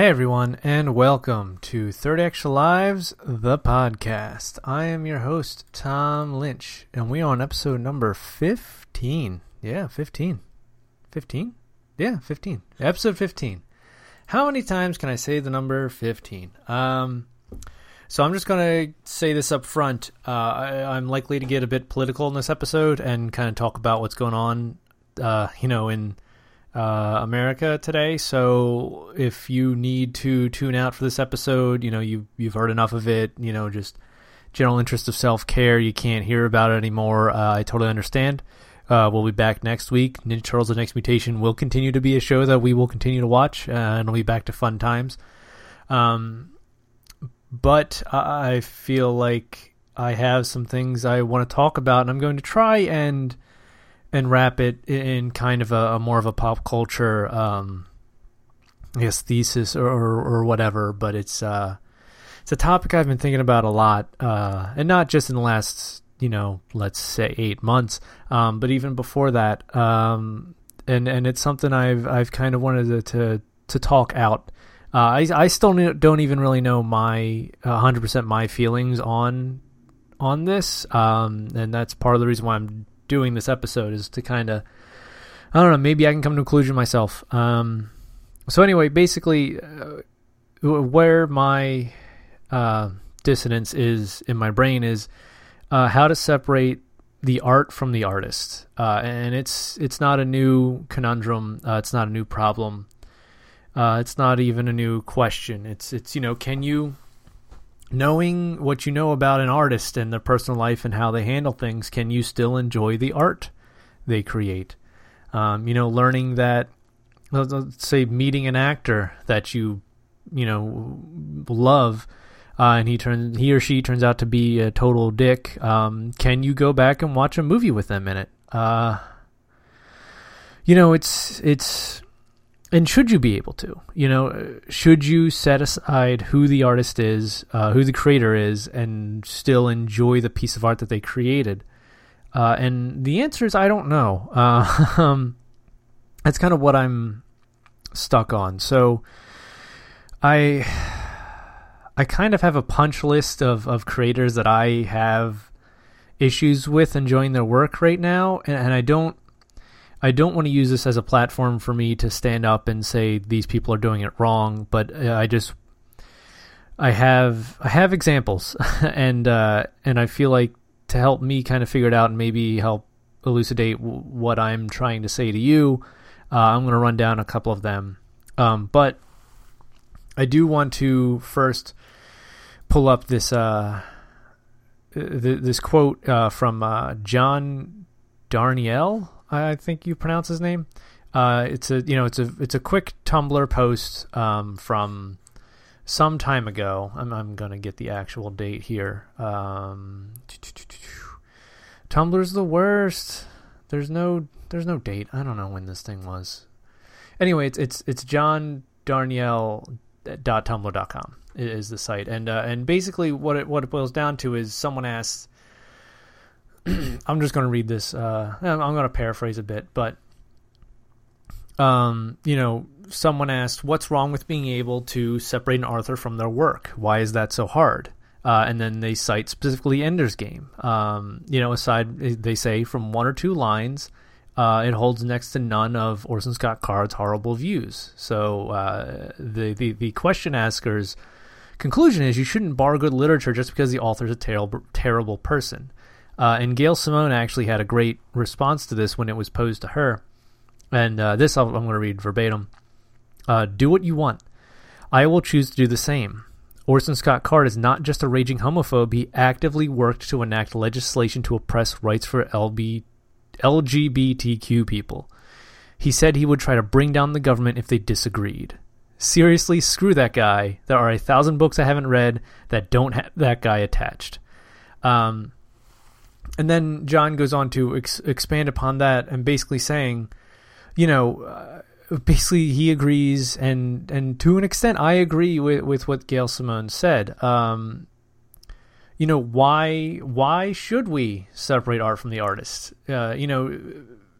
Hey everyone, and welcome to 30 Extra Lives, the podcast. I am your host, Tom Lynch, and we are on episode number 15. Yeah, 15. 15? Yeah, 15. Episode 15. How many times can I say the number 15? Um, so I'm just going to say this up front. Uh, I, I'm likely to get a bit political in this episode and kind of talk about what's going on, uh, you know, in uh, America today. So if you need to tune out for this episode, you know you you've heard enough of it. You know, just general interest of self care. You can't hear about it anymore. Uh, I totally understand. Uh, we'll be back next week. Ninja Turtles: The Next Mutation will continue to be a show that we will continue to watch, uh, and we'll be back to fun times. Um, but I feel like I have some things I want to talk about, and I'm going to try and and wrap it in kind of a, a more of a pop culture, um, I guess, thesis or, or, or whatever. But it's uh, it's a topic I've been thinking about a lot, uh, and not just in the last, you know, let's say eight months, um, but even before that. Um, and and it's something I've I've kind of wanted to to, to talk out. Uh, I I still don't even really know my 100% my feelings on on this, um, and that's part of the reason why I'm doing this episode is to kind of I don't know, maybe I can come to a conclusion myself. Um, so anyway, basically, uh, where my uh, dissonance is in my brain is uh, how to separate the art from the artist, uh, and it's it's not a new conundrum. Uh, it's not a new problem. Uh, it's not even a new question. It's it's you know, can you knowing what you know about an artist and their personal life and how they handle things, can you still enjoy the art they create? Um, you know, learning that, let's say, meeting an actor that you, you know, love, uh, and he turns, he or she turns out to be a total dick. Um, can you go back and watch a movie with them in it? Uh, you know, it's it's and should you be able to you know should you set aside who the artist is uh, who the creator is and still enjoy the piece of art that they created? Uh, and the answer is i don't know. Uh, that's kind of what i'm stuck on. So i i kind of have a punch list of, of creators that i have issues with enjoying their work right now and, and i don't I don't want to use this as a platform for me to stand up and say these people are doing it wrong, but uh, I just I have I have examples, and uh, and I feel like to help me kind of figure it out and maybe help elucidate w- what I'm trying to say to you, uh, I'm going to run down a couple of them. Um, but I do want to first pull up this uh, th- this quote uh, from uh, John Darnielle. I think you pronounce his name. Uh, it's a you know it's a it's a quick Tumblr post um, from some time ago. I'm I'm gonna get the actual date here. Um, Tumblr's the worst. There's no there's no date. I don't know when this thing was. Anyway, it's it's it's John Darnielle dot tumblr.com is the site and uh, and basically what it what it boils down to is someone asks I'm just going to read this. Uh, I'm going to paraphrase a bit, but um, you know, someone asked, "What's wrong with being able to separate an author from their work? Why is that so hard?" Uh, and then they cite specifically Ender's Game. Um, you know, aside they say from one or two lines, uh, it holds next to none of Orson Scott Card's horrible views. So uh, the, the the question asker's conclusion is you shouldn't bar good literature just because the author's a terrible terrible person. Uh, and Gail Simone actually had a great response to this when it was posed to her. And uh, this i am going to read verbatim. Uh, do what you want. I will choose to do the same. Orson Scott Card is not just a raging homophobe, he actively worked to enact legislation to oppress rights for LB, LGBTQ people. He said he would try to bring down the government if they disagreed. Seriously, screw that guy. There are a thousand books I haven't read that don't have that guy attached. Um, and then John goes on to ex- expand upon that and basically saying, you know, uh, basically he agrees, and and to an extent I agree with with what Gail Simone said. Um, you know why why should we separate art from the artist? Uh, you know,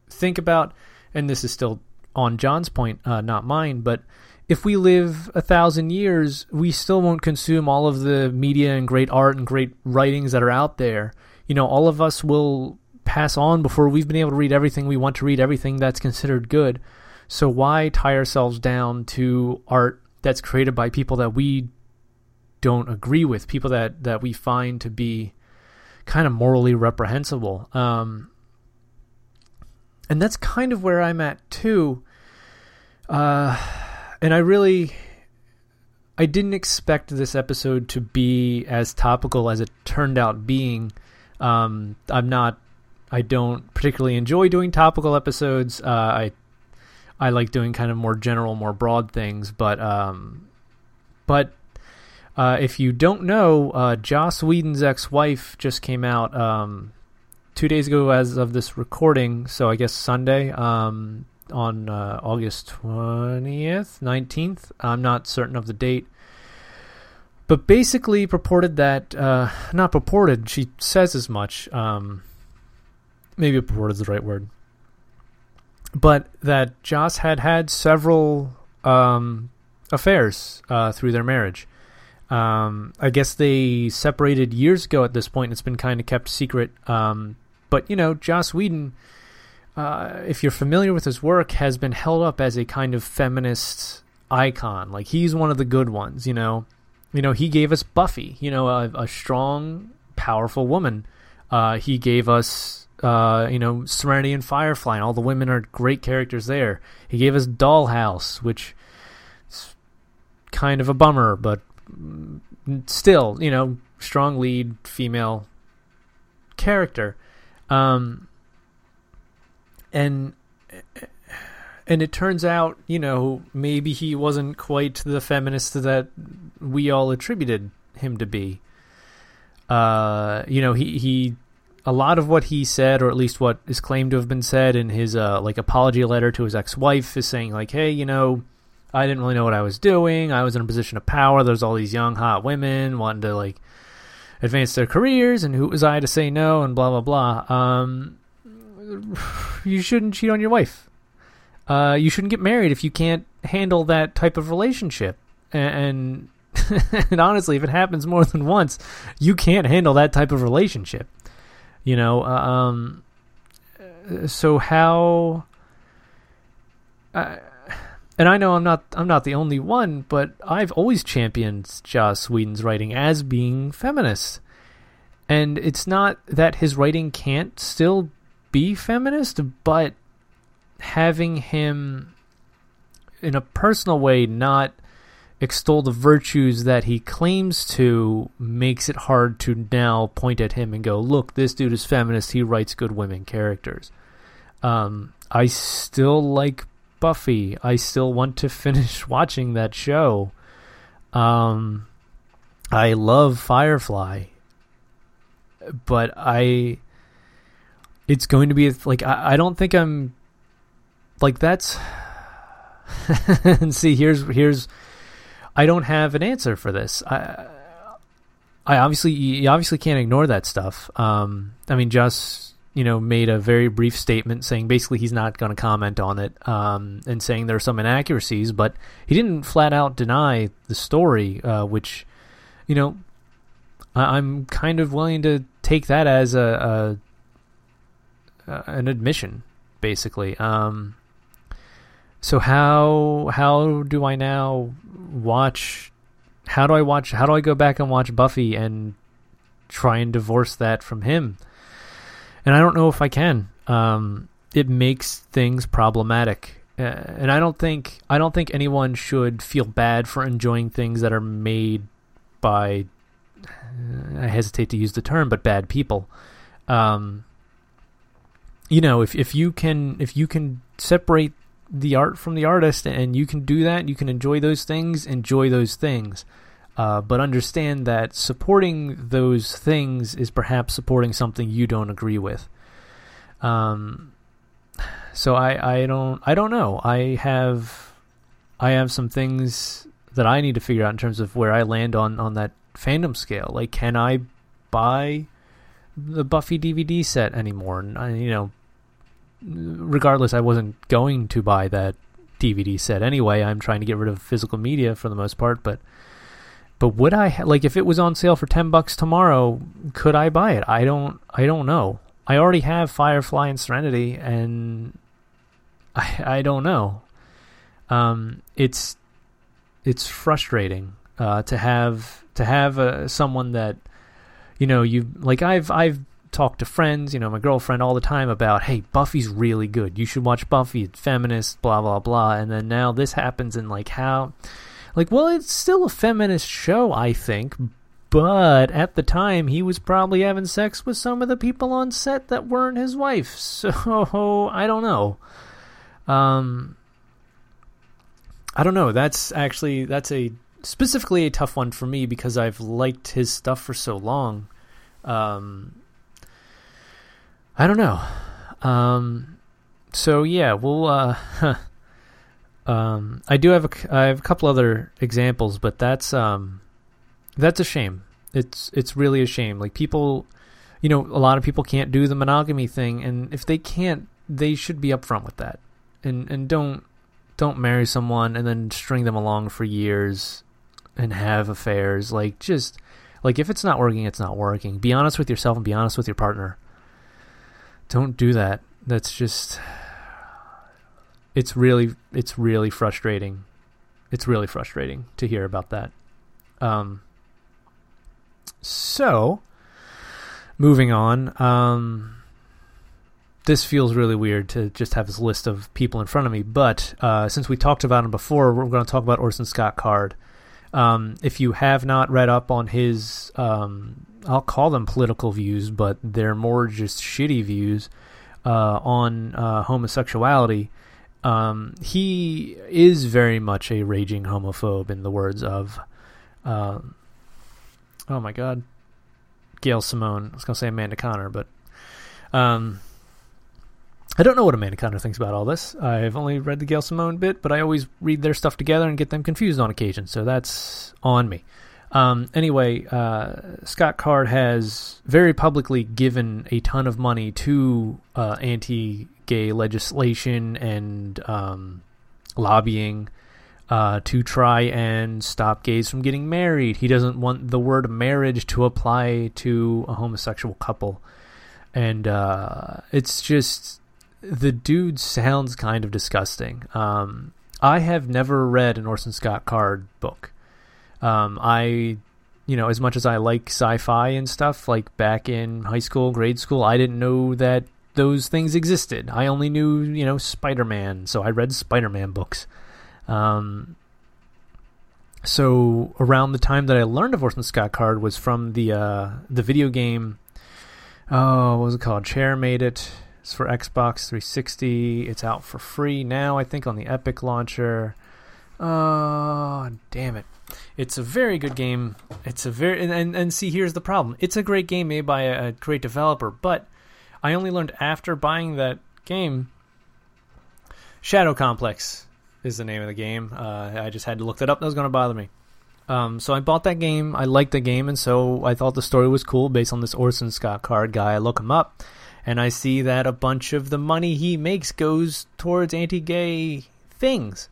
think about, and this is still on John's point, uh, not mine, but if we live a thousand years, we still won't consume all of the media and great art and great writings that are out there. You know, all of us will pass on before we've been able to read everything we want to read, everything that's considered good. So why tie ourselves down to art that's created by people that we don't agree with, people that, that we find to be kind of morally reprehensible? Um, and that's kind of where I'm at too. Uh, and I really I didn't expect this episode to be as topical as it turned out being. Um, I'm not. I don't particularly enjoy doing topical episodes. Uh, I I like doing kind of more general, more broad things. But um, but uh, if you don't know, uh, Joss Whedon's ex-wife just came out um, two days ago as of this recording. So I guess Sunday. Um, on uh, August 20th, 19th. I'm not certain of the date. But basically purported that, uh, not purported, she says as much. Um, maybe purported is the right word. But that Joss had had several um, affairs uh, through their marriage. Um, I guess they separated years ago at this point. It's been kind of kept secret. Um, but, you know, Joss Whedon uh, if you're familiar with his work, has been held up as a kind of feminist icon. Like he's one of the good ones, you know. You know, he gave us Buffy, you know, a, a strong, powerful woman. Uh, he gave us, uh, you know, Serenity and Firefly, and all the women are great characters there. He gave us Dollhouse, which is kind of a bummer, but still, you know, strong lead female character. Um, and and it turns out, you know, maybe he wasn't quite the feminist that we all attributed him to be. Uh, you know, he he a lot of what he said, or at least what is claimed to have been said in his uh, like apology letter to his ex-wife, is saying like, "Hey, you know, I didn't really know what I was doing. I was in a position of power. There's all these young hot women wanting to like advance their careers, and who was I to say no?" And blah blah blah. Um, you shouldn't cheat on your wife. Uh, you shouldn't get married if you can't handle that type of relationship. And, and honestly, if it happens more than once, you can't handle that type of relationship. You know, uh, um, so how? Uh, and I know I'm not I'm not the only one, but I've always championed Joss Whedon's writing as being feminist. And it's not that his writing can't still be feminist, but having him in a personal way not extol the virtues that he claims to makes it hard to now point at him and go, look, this dude is feminist. He writes good women characters. Um, I still like Buffy. I still want to finish watching that show. Um, I love Firefly, but I it's going to be like I, I don't think I'm like that's and see here's here's I don't have an answer for this. I I obviously you obviously can't ignore that stuff. Um, I mean, just you know made a very brief statement saying basically he's not going to comment on it um, and saying there are some inaccuracies, but he didn't flat out deny the story, uh, which you know I, am kind of willing to take that as a, a an admission, basically. Um, so how how do I now watch? How do I watch? How do I go back and watch Buffy and try and divorce that from him? And I don't know if I can. Um, it makes things problematic, uh, and I don't think I don't think anyone should feel bad for enjoying things that are made by. I hesitate to use the term, but bad people. Um, you know, if if you can if you can separate the art from the artist and you can do that, you can enjoy those things, enjoy those things. Uh, but understand that supporting those things is perhaps supporting something you don't agree with. Um, so I, I don't I don't know. I have I have some things that I need to figure out in terms of where I land on on that fandom scale. Like, can I buy the Buffy DVD set anymore? And you know, regardless, I wasn't going to buy that DVD set anyway. I'm trying to get rid of physical media for the most part, but but would I ha- like if it was on sale for 10 bucks tomorrow, could I buy it? I don't I don't know. I already have Firefly and Serenity and I I don't know. Um it's it's frustrating uh, to have to have uh, someone that you know you like I've I've talked to friends, you know, my girlfriend all the time about, hey, Buffy's really good. You should watch Buffy. It's feminist, blah blah blah. And then now this happens, and like how, like, well, it's still a feminist show, I think. But at the time, he was probably having sex with some of the people on set that weren't his wife. So I don't know. Um, I don't know. That's actually that's a specifically a tough one for me because I've liked his stuff for so long. Um, I don't know. Um, so yeah, we'll. Uh, um, I do have a I have a couple other examples, but that's um, that's a shame. It's it's really a shame. Like people, you know, a lot of people can't do the monogamy thing, and if they can't, they should be upfront with that, and and don't don't marry someone and then string them along for years and have affairs. Like just like if it's not working, it's not working. Be honest with yourself and be honest with your partner. Don't do that. That's just it's really it's really frustrating. It's really frustrating to hear about that. Um so moving on, um this feels really weird to just have this list of people in front of me. But uh, since we talked about him before, we're going to talk about Orson Scott Card. Um, if you have not read up on his, um, I'll call them political views, but they're more just shitty views uh, on uh, homosexuality. Um, he is very much a raging homophobe, in the words of, um, oh my god, Gail Simone. I was going to say Amanda Conner, but um, I don't know what Amanda Conner thinks about all this. I've only read the Gail Simone bit, but I always read their stuff together and get them confused on occasion, so that's on me. Um, anyway, uh, Scott Card has very publicly given a ton of money to uh, anti gay legislation and um, lobbying uh, to try and stop gays from getting married. He doesn't want the word marriage to apply to a homosexual couple. And uh, it's just the dude sounds kind of disgusting. Um, I have never read an Orson Scott Card book. Um, I, you know, as much as I like sci-fi and stuff, like back in high school, grade school, I didn't know that those things existed. I only knew, you know, Spider-Man, so I read Spider-Man books. Um, so around the time that I learned of Orson Scott Card was from the uh, the video game. Oh, what was it called? Chair made it. It's for Xbox 360. It's out for free now, I think, on the Epic launcher. Oh, damn it. It's a very good game. It's a very and, and, and see here's the problem. It's a great game made by a, a great developer, but I only learned after buying that game. Shadow Complex is the name of the game. Uh, I just had to look that up. That was going to bother me. Um, so I bought that game. I liked the game, and so I thought the story was cool based on this Orson Scott Card guy. I look him up, and I see that a bunch of the money he makes goes towards anti-gay things,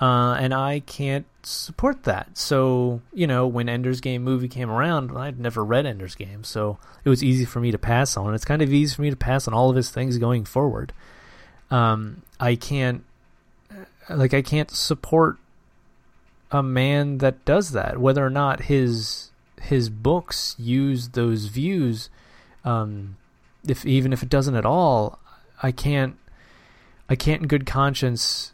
uh, and I can't support that. So you know, when Ender's Game movie came around, I'd never read Ender's Game, so it was easy for me to pass on. It's kind of easy for me to pass on all of his things going forward. Um, I can't, like, I can't support a man that does that, whether or not his his books use those views. Um, if even if it doesn't at all, I can't I can't in good conscience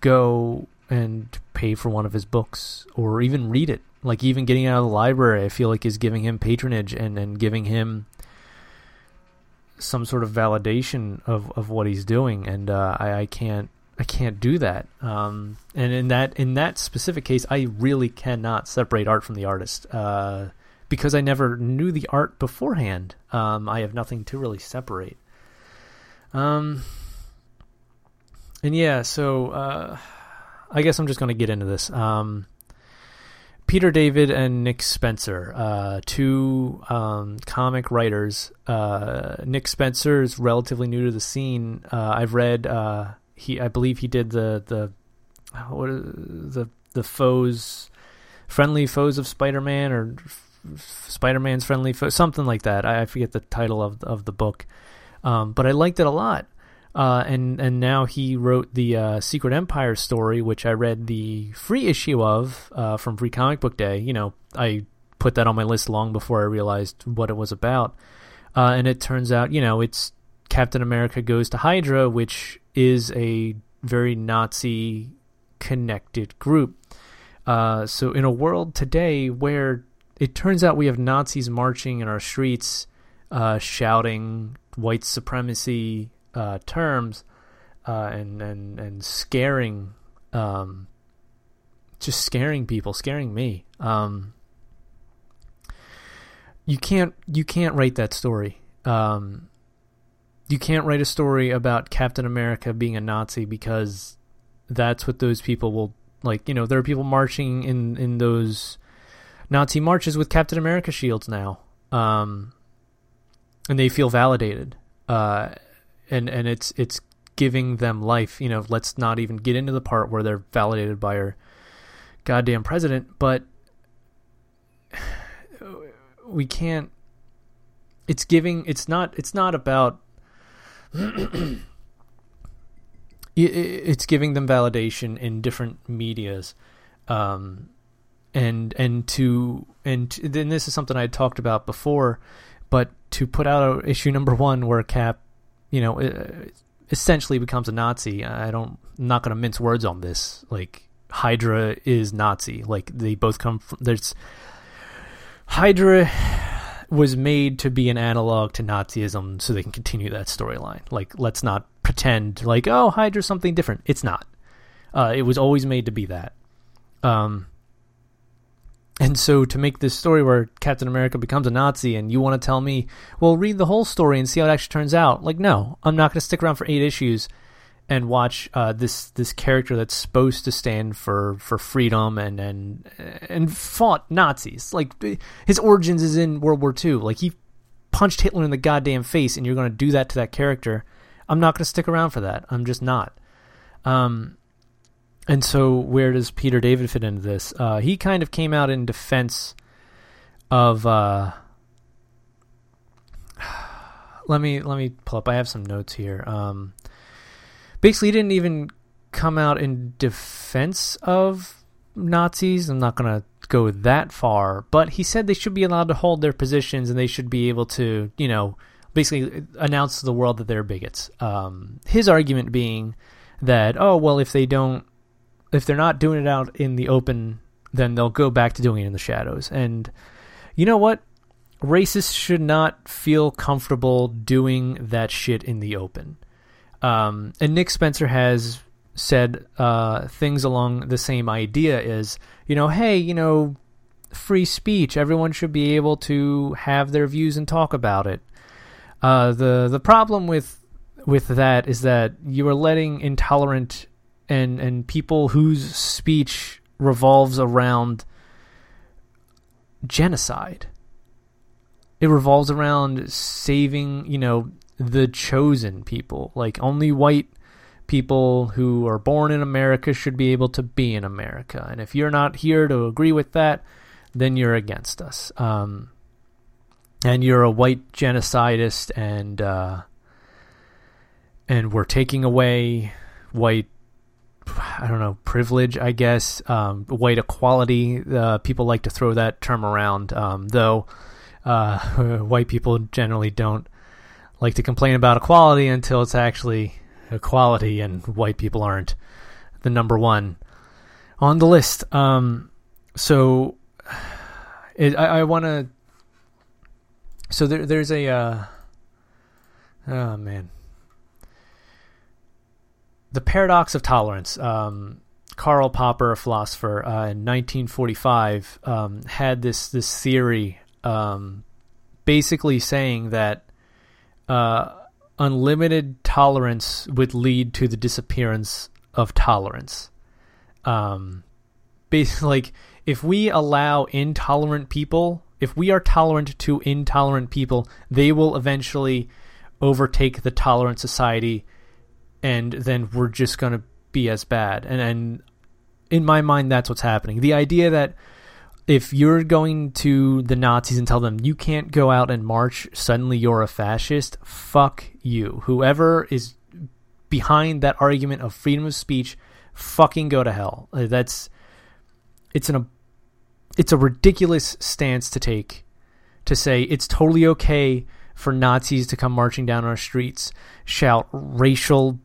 go and pay for one of his books or even read it. Like even getting out of the library, I feel like is giving him patronage and, and giving him some sort of validation of, of what he's doing, and uh, I, I can't I can't do that. Um, and in that in that specific case, I really cannot separate art from the artist. Uh, because I never knew the art beforehand. Um, I have nothing to really separate. Um, and yeah, so uh, I guess I'm just going to get into this. Um, Peter David and Nick Spencer, uh, two um, comic writers. Uh, Nick Spencer is relatively new to the scene. Uh, I've read uh, he, I believe he did the the what the the foes, friendly foes of Spider-Man or Spider-Man's friendly foe, something like that. I, I forget the title of of the book, um, but I liked it a lot. Uh, and and now he wrote the uh, Secret Empire story, which I read the free issue of uh, from Free Comic Book Day. You know, I put that on my list long before I realized what it was about. Uh, and it turns out, you know, it's Captain America goes to Hydra, which is a very Nazi connected group. Uh, so in a world today where it turns out we have Nazis marching in our streets, uh, shouting white supremacy uh, terms, uh, and and and scaring, um, just scaring people, scaring me. Um, you can't you can't write that story. Um, you can't write a story about Captain America being a Nazi because that's what those people will like. You know, there are people marching in in those Nazi marches with Captain America shields now, um, and they feel validated. Uh, and and it's it's giving them life. You know, let's not even get into the part where they're validated by our goddamn president, but we can't it's giving it's not it's not about it's giving them validation in different medias um, and and to and then this is something I talked about before but to put out issue number 1 where Cap you know essentially becomes a Nazi I don't I'm not going to mince words on this like Hydra is Nazi like they both come from there's Hydra was made to be an analog to Nazism so they can continue that storyline. Like, let's not pretend like, oh, Hydra's something different. It's not. Uh, it was always made to be that. Um, and so to make this story where Captain America becomes a Nazi and you want to tell me, well, read the whole story and see how it actually turns out. Like, no, I'm not going to stick around for eight issues and watch uh, this this character that's supposed to stand for, for freedom and, and and fought Nazis. Like his origins is in World War II. Like he punched Hitler in the goddamn face, and you're going to do that to that character. I'm not going to stick around for that. I'm just not. Um, and so where does Peter David fit into this? Uh, he kind of came out in defense of. Uh, let me let me pull up. I have some notes here. Um, basically he didn't even come out in defense of Nazis. I'm not going to go that far, but he said they should be allowed to hold their positions and they should be able to, you know, basically announce to the world that they're bigots. Um, his argument being that, oh, well, if they don't, if they're not doing it out in the open, then they'll go back to doing it in the shadows. And you know what? Racists should not feel comfortable doing that shit in the open. Um, and Nick Spencer has said uh, things along the same idea is, you know, hey, you know, free speech. Everyone should be able to have their views and talk about it. Uh, the the problem with with that is that you are letting intolerant and and people whose speech revolves around genocide. It revolves around saving, you know, the chosen people. Like only white people who are born in America should be able to be in America. And if you're not here to agree with that, then you're against us. Um, and you're a white genocidist, and uh, and we're taking away white. I don't know privilege, I guess. Um, white equality. Uh, people like to throw that term around, um, though. Uh, white people generally don't like to complain about equality until it's actually equality, and white people aren't the number one on the list. Um, so it, I, I want to. So there, there's a. Uh, oh man. The paradox of tolerance. Um, Karl Popper, a philosopher, uh, in 1945, um, had this this theory, um, basically saying that uh, unlimited tolerance would lead to the disappearance of tolerance. Um, basically, like if we allow intolerant people, if we are tolerant to intolerant people, they will eventually overtake the tolerant society, and then we're just going to be as bad. And and in my mind, that's what's happening. The idea that if you're going to the Nazis and tell them you can't go out and march, suddenly you're a fascist, fuck you. Whoever is behind that argument of freedom of speech, fucking go to hell. Uh, that's it's an it's a ridiculous stance to take to say it's totally okay for Nazis to come marching down our streets, shout racial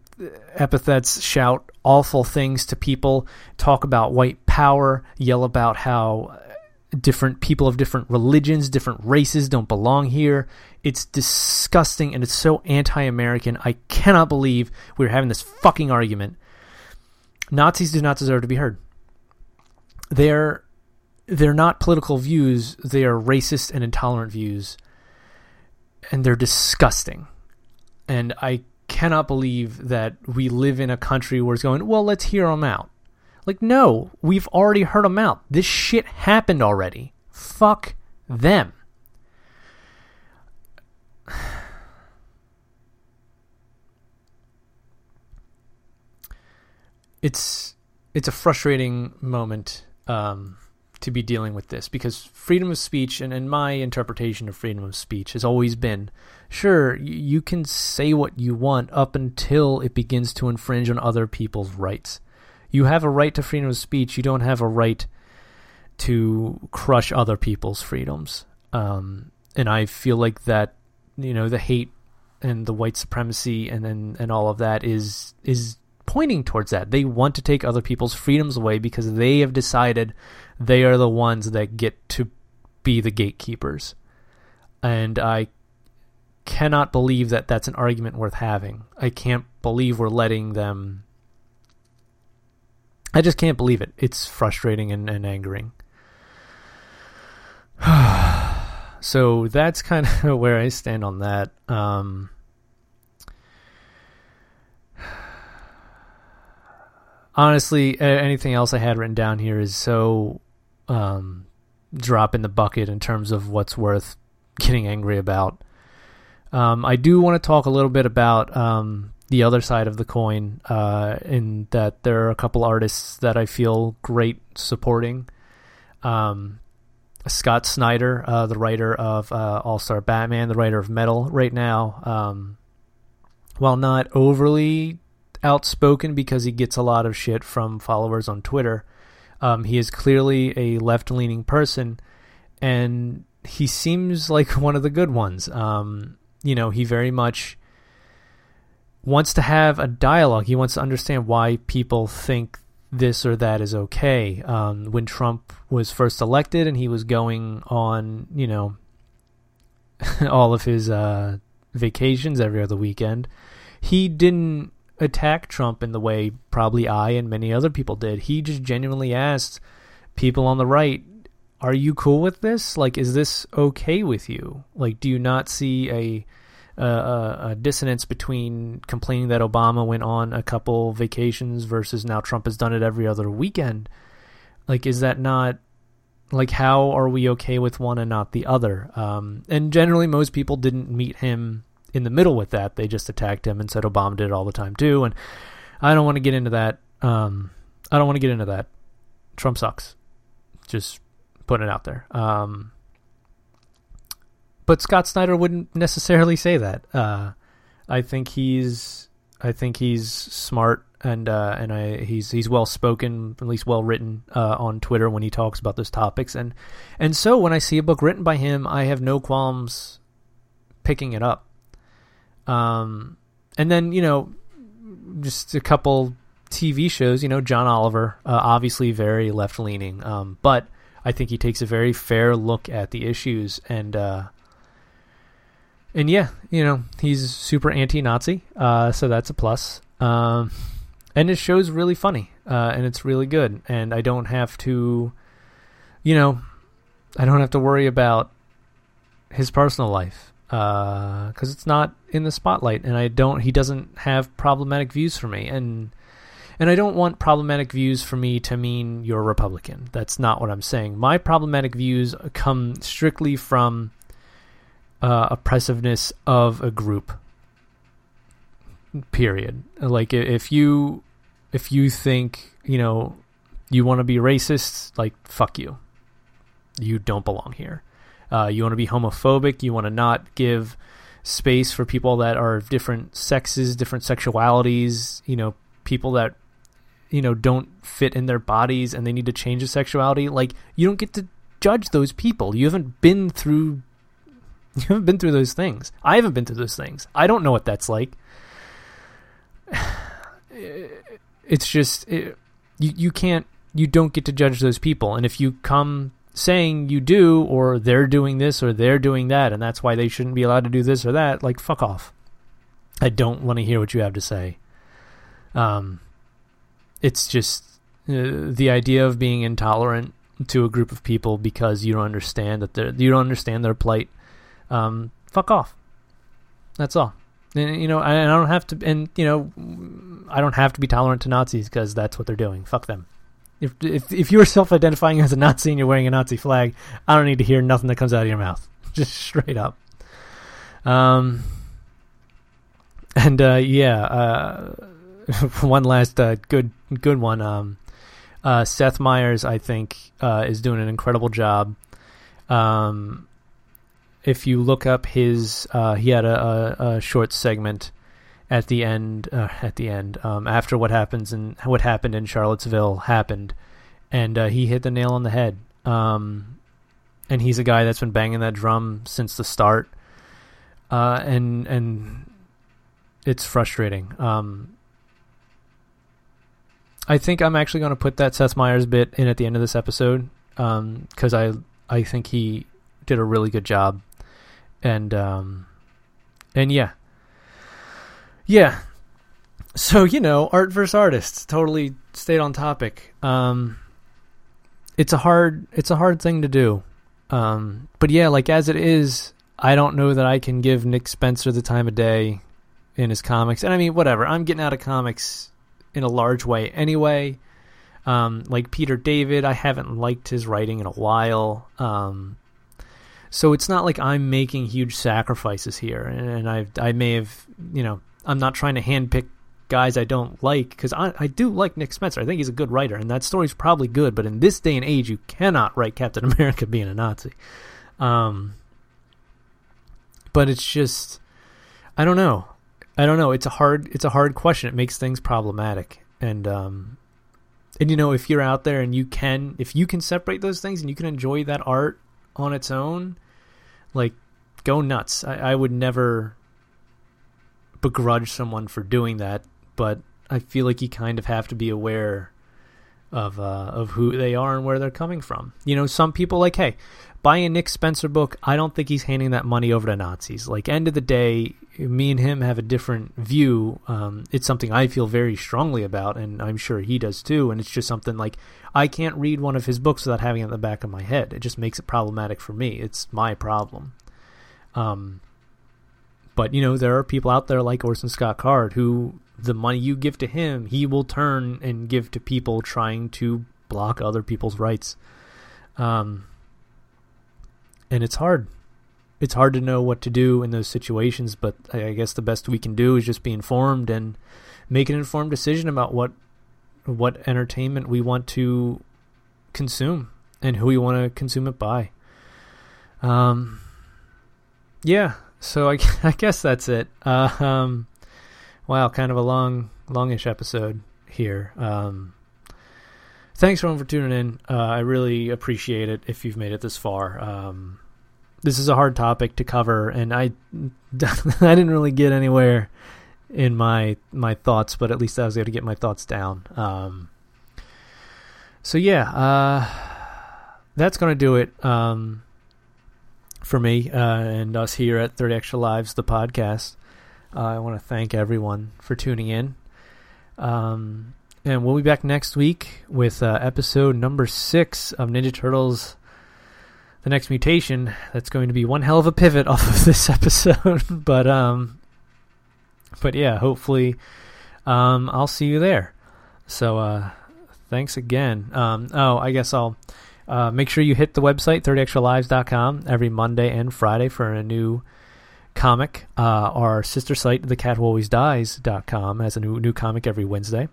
epithets, shout awful things to people, talk about white power, yell about how different people of different religions, different races don't belong here. It's disgusting and it's so anti American. I cannot believe we're having this fucking argument. Nazis do not deserve to be heard. They're they're not political views, they are racist and intolerant views. And they're disgusting. And I cannot believe that we live in a country where it's going, well, let's hear them out. Like, no, we've already heard them out. This shit happened already. Fuck them. It's it's a frustrating moment um, to be dealing with this because freedom of speech and, and my interpretation of freedom of speech has always been sure you can say what you want up until it begins to infringe on other people's rights you have a right to freedom of speech. You don't have a right to crush other people's freedoms. Um, and I feel like that, you know, the hate and the white supremacy and and, and all of that is is pointing towards that. They want to take other people's freedoms away because they have decided they are the ones that get to be the gatekeepers. And I cannot believe that that's an argument worth having. I can't believe we're letting them I just can't believe it. It's frustrating and, and angering. so that's kind of where I stand on that. Um, honestly, anything else I had written down here is so um, drop in the bucket in terms of what's worth getting angry about. Um, I do want to talk a little bit about um, the other side of the coin, uh, in that there are a couple artists that I feel great supporting. Um, Scott Snyder, uh, the writer of uh, All Star Batman, the writer of Metal, right now, um, while not overly outspoken because he gets a lot of shit from followers on Twitter, um, he is clearly a left leaning person, and he seems like one of the good ones. Um, you know, he very much wants to have a dialogue. He wants to understand why people think this or that is okay. Um, when Trump was first elected and he was going on, you know, all of his uh, vacations every other weekend, he didn't attack Trump in the way probably I and many other people did. He just genuinely asked people on the right, "Are you cool with this? Like, is this okay with you? Like, do you not see a a, a, dissonance between complaining that Obama went on a couple vacations versus now Trump has done it every other weekend. Like, is that not like how are we okay with one and not the other? Um, and generally, most people didn't meet him in the middle with that. They just attacked him and said Obama did it all the time too. And I don't want to get into that. Um, I don't want to get into that. Trump sucks. Just putting it out there. Um, but Scott Snyder wouldn't necessarily say that. Uh, I think he's I think he's smart and uh, and I he's he's well spoken, at least well written uh, on Twitter when he talks about those topics. And and so when I see a book written by him, I have no qualms picking it up. Um, and then you know, just a couple TV shows. You know, John Oliver, uh, obviously very left leaning, um, but I think he takes a very fair look at the issues and uh, and yeah, you know, he's super anti-Nazi, uh, so that's a plus. Um, and his show's really funny, uh, and it's really good. And I don't have to, you know, I don't have to worry about his personal life because uh, it's not in the spotlight, and I don't. He doesn't have problematic views for me, and and I don't want problematic views for me to mean you're Republican. That's not what I'm saying. My problematic views come strictly from uh, oppressiveness of a group. Period. Like if you if you think you know You want to be racist? Like, fuck you. You don't belong here. Uh, you want to be homophobic? You want to not give space for people that are of different sexes, different sexualities, you know, people that you know don't fit in their bodies and they need to change their sexuality like you don't get to judge those people. You haven't been through you haven't been through those things. I haven't been through those things. I don't know what that's like. It's just it, you you can't you don't get to judge those people. And if you come saying you do or they're doing this or they're doing that and that's why they shouldn't be allowed to do this or that like fuck off. I don't want to hear what you have to say. Um it's just uh, the idea of being intolerant to a group of people because you don't understand that they you don't understand their plight um fuck off that's all and, you know I, I don't have to and you know i don't have to be tolerant to nazis because that's what they're doing fuck them if if if you're self-identifying as a Nazi and you're wearing a Nazi flag, I don't need to hear nothing that comes out of your mouth. Just straight up. Um. And uh, yeah, uh, one last uh, good good one. Um, uh, Seth Meyers, I think, uh, is doing an incredible job. Um, if you look up his, uh, he had a, a, a short segment at the end uh, at the end um, after what happens and what happened in Charlottesville happened, and uh, he hit the nail on the head. Um, and he's a guy that's been banging that drum since the start, and and it's frustrating. Um, I think I'm actually going to put that Seth Meyers bit in at the end of this episode because um, I I think he did a really good job, and um, and yeah, yeah. So, you know, art versus artists totally stayed on topic. Um, it's a hard it's a hard thing to do. Um, but yeah, like as it is, I don't know that I can give Nick Spencer the time of day in his comics. And I mean, whatever. I'm getting out of comics in a large way anyway. Um, like Peter David, I haven't liked his writing in a while. Um, so it's not like I'm making huge sacrifices here, and I I may have you know I'm not trying to handpick guys I don't like because I, I do like Nick Spencer. I think he's a good writer, and that story's probably good. But in this day and age, you cannot write Captain America being a Nazi. Um, but it's just, I don't know. I don't know. It's a hard. It's a hard question. It makes things problematic, and um, and you know, if you're out there and you can, if you can separate those things and you can enjoy that art on its own, like go nuts. I, I would never begrudge someone for doing that, but I feel like you kind of have to be aware of uh, of who they are and where they're coming from. You know, some people like, hey, buy a Nick Spencer book. I don't think he's handing that money over to Nazis. Like, end of the day, me and him have a different view. Um, it's something I feel very strongly about, and I'm sure he does too. And it's just something like I can't read one of his books without having it in the back of my head. It just makes it problematic for me. It's my problem. Um, but you know, there are people out there like Orson Scott Card who the money you give to him, he will turn and give to people trying to block other people's rights. Um, and it's hard. It's hard to know what to do in those situations, but I guess the best we can do is just be informed and make an informed decision about what what entertainment we want to consume and who we want to consume it by. Um, yeah, so I, I guess that's it. Uh, um, wow, kind of a long, longish episode here. Um, thanks everyone for tuning in. Uh, I really appreciate it if you've made it this far. Um, this is a hard topic to cover, and I, I didn't really get anywhere in my my thoughts, but at least I was able to get my thoughts down. Um, so yeah, uh, that's gonna do it. Um, for me uh, and us here at 30 Extra Lives, the podcast. I want to thank everyone for tuning in. Um, and we'll be back next week with uh, episode number six of Ninja Turtles The Next Mutation. That's going to be one hell of a pivot off of this episode. but, um, but yeah, hopefully um, I'll see you there. So uh, thanks again. Um, oh, I guess I'll. Uh, make sure you hit the website, 30extralives.com, every Monday and Friday for a new comic. Uh, our sister site, thecatwhoalwaysdies.com, has a new, new comic every Wednesday.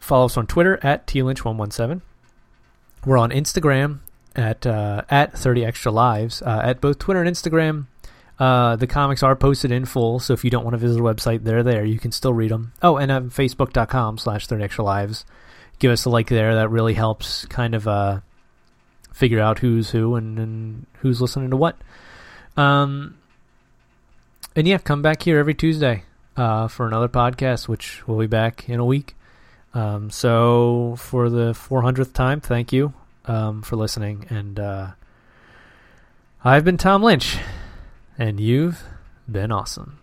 Follow us on Twitter at tlynch117. We're on Instagram at uh, at 30 extra lives uh, at both Twitter and Instagram. Uh, the comics are posted in full, so if you don't want to visit our website, they're there. You can still read them. Oh, and um, facebook.com slash 30 extra lives. Give us a like there. That really helps kind of uh, figure out who's who and, and who's listening to what. Um, and yeah, come back here every Tuesday uh, for another podcast, which we'll be back in a week. Um, so for the 400th time, thank you um, for listening. And uh, I've been Tom Lynch, and you've been awesome.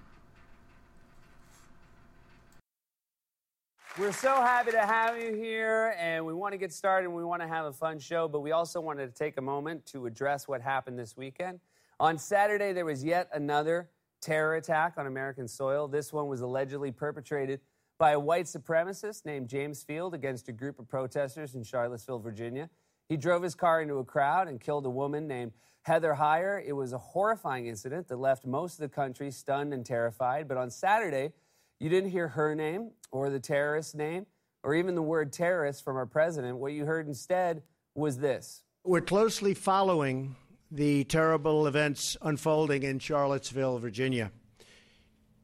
We're so happy to have you here, and we want to get started and we want to have a fun show, but we also wanted to take a moment to address what happened this weekend. On Saturday, there was yet another terror attack on American soil. This one was allegedly perpetrated by a white supremacist named James Field against a group of protesters in Charlottesville, Virginia. He drove his car into a crowd and killed a woman named Heather Heyer. It was a horrifying incident that left most of the country stunned and terrified. But on Saturday, you didn't hear her name or the terrorist's name or even the word terrorist from our president. What you heard instead was this We're closely following the terrible events unfolding in Charlottesville, Virginia.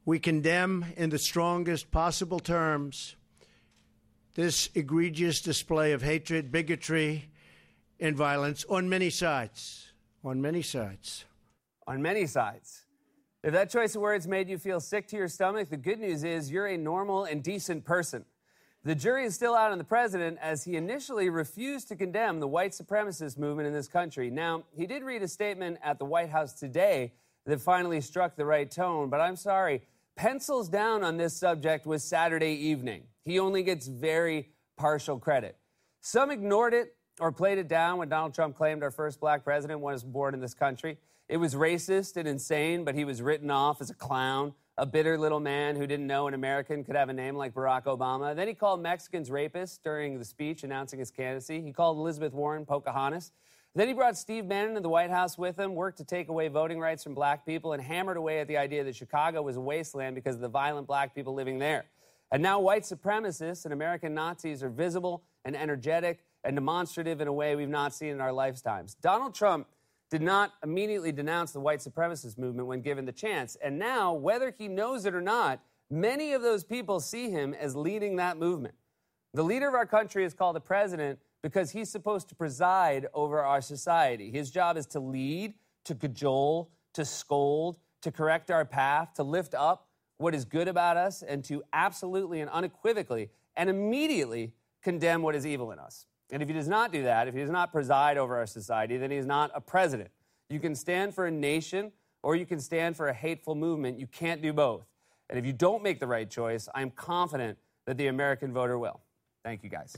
We condemn in the strongest possible terms this egregious display of hatred, bigotry, and violence on many sides. On many sides. On many sides. If that choice of words made you feel sick to your stomach, the good news is you're a normal and decent person. The jury is still out on the president as he initially refused to condemn the white supremacist movement in this country. Now, he did read a statement at the White House today that finally struck the right tone, but I'm sorry, pencils down on this subject was Saturday evening. He only gets very partial credit. Some ignored it or played it down when Donald Trump claimed our first black president was born in this country. It was racist and insane, but he was written off as a clown, a bitter little man who didn't know an American could have a name like Barack Obama. Then he called Mexicans rapists during the speech announcing his candidacy. He called Elizabeth Warren Pocahontas. Then he brought Steve Bannon to the White House with him, worked to take away voting rights from black people, and hammered away at the idea that Chicago was a wasteland because of the violent black people living there. And now white supremacists and American Nazis are visible and energetic and demonstrative in a way we've not seen in our lifetimes. Donald Trump did not immediately denounce the white supremacist movement when given the chance. And now, whether he knows it or not, many of those people see him as leading that movement. The leader of our country is called the president because he's supposed to preside over our society. His job is to lead, to cajole, to scold, to correct our path, to lift up what is good about us, and to absolutely and unequivocally and immediately condemn what is evil in us. And if he does not do that, if he does not preside over our society, then he's not a president. You can stand for a nation or you can stand for a hateful movement. You can't do both. And if you don't make the right choice, I'm confident that the American voter will. Thank you, guys.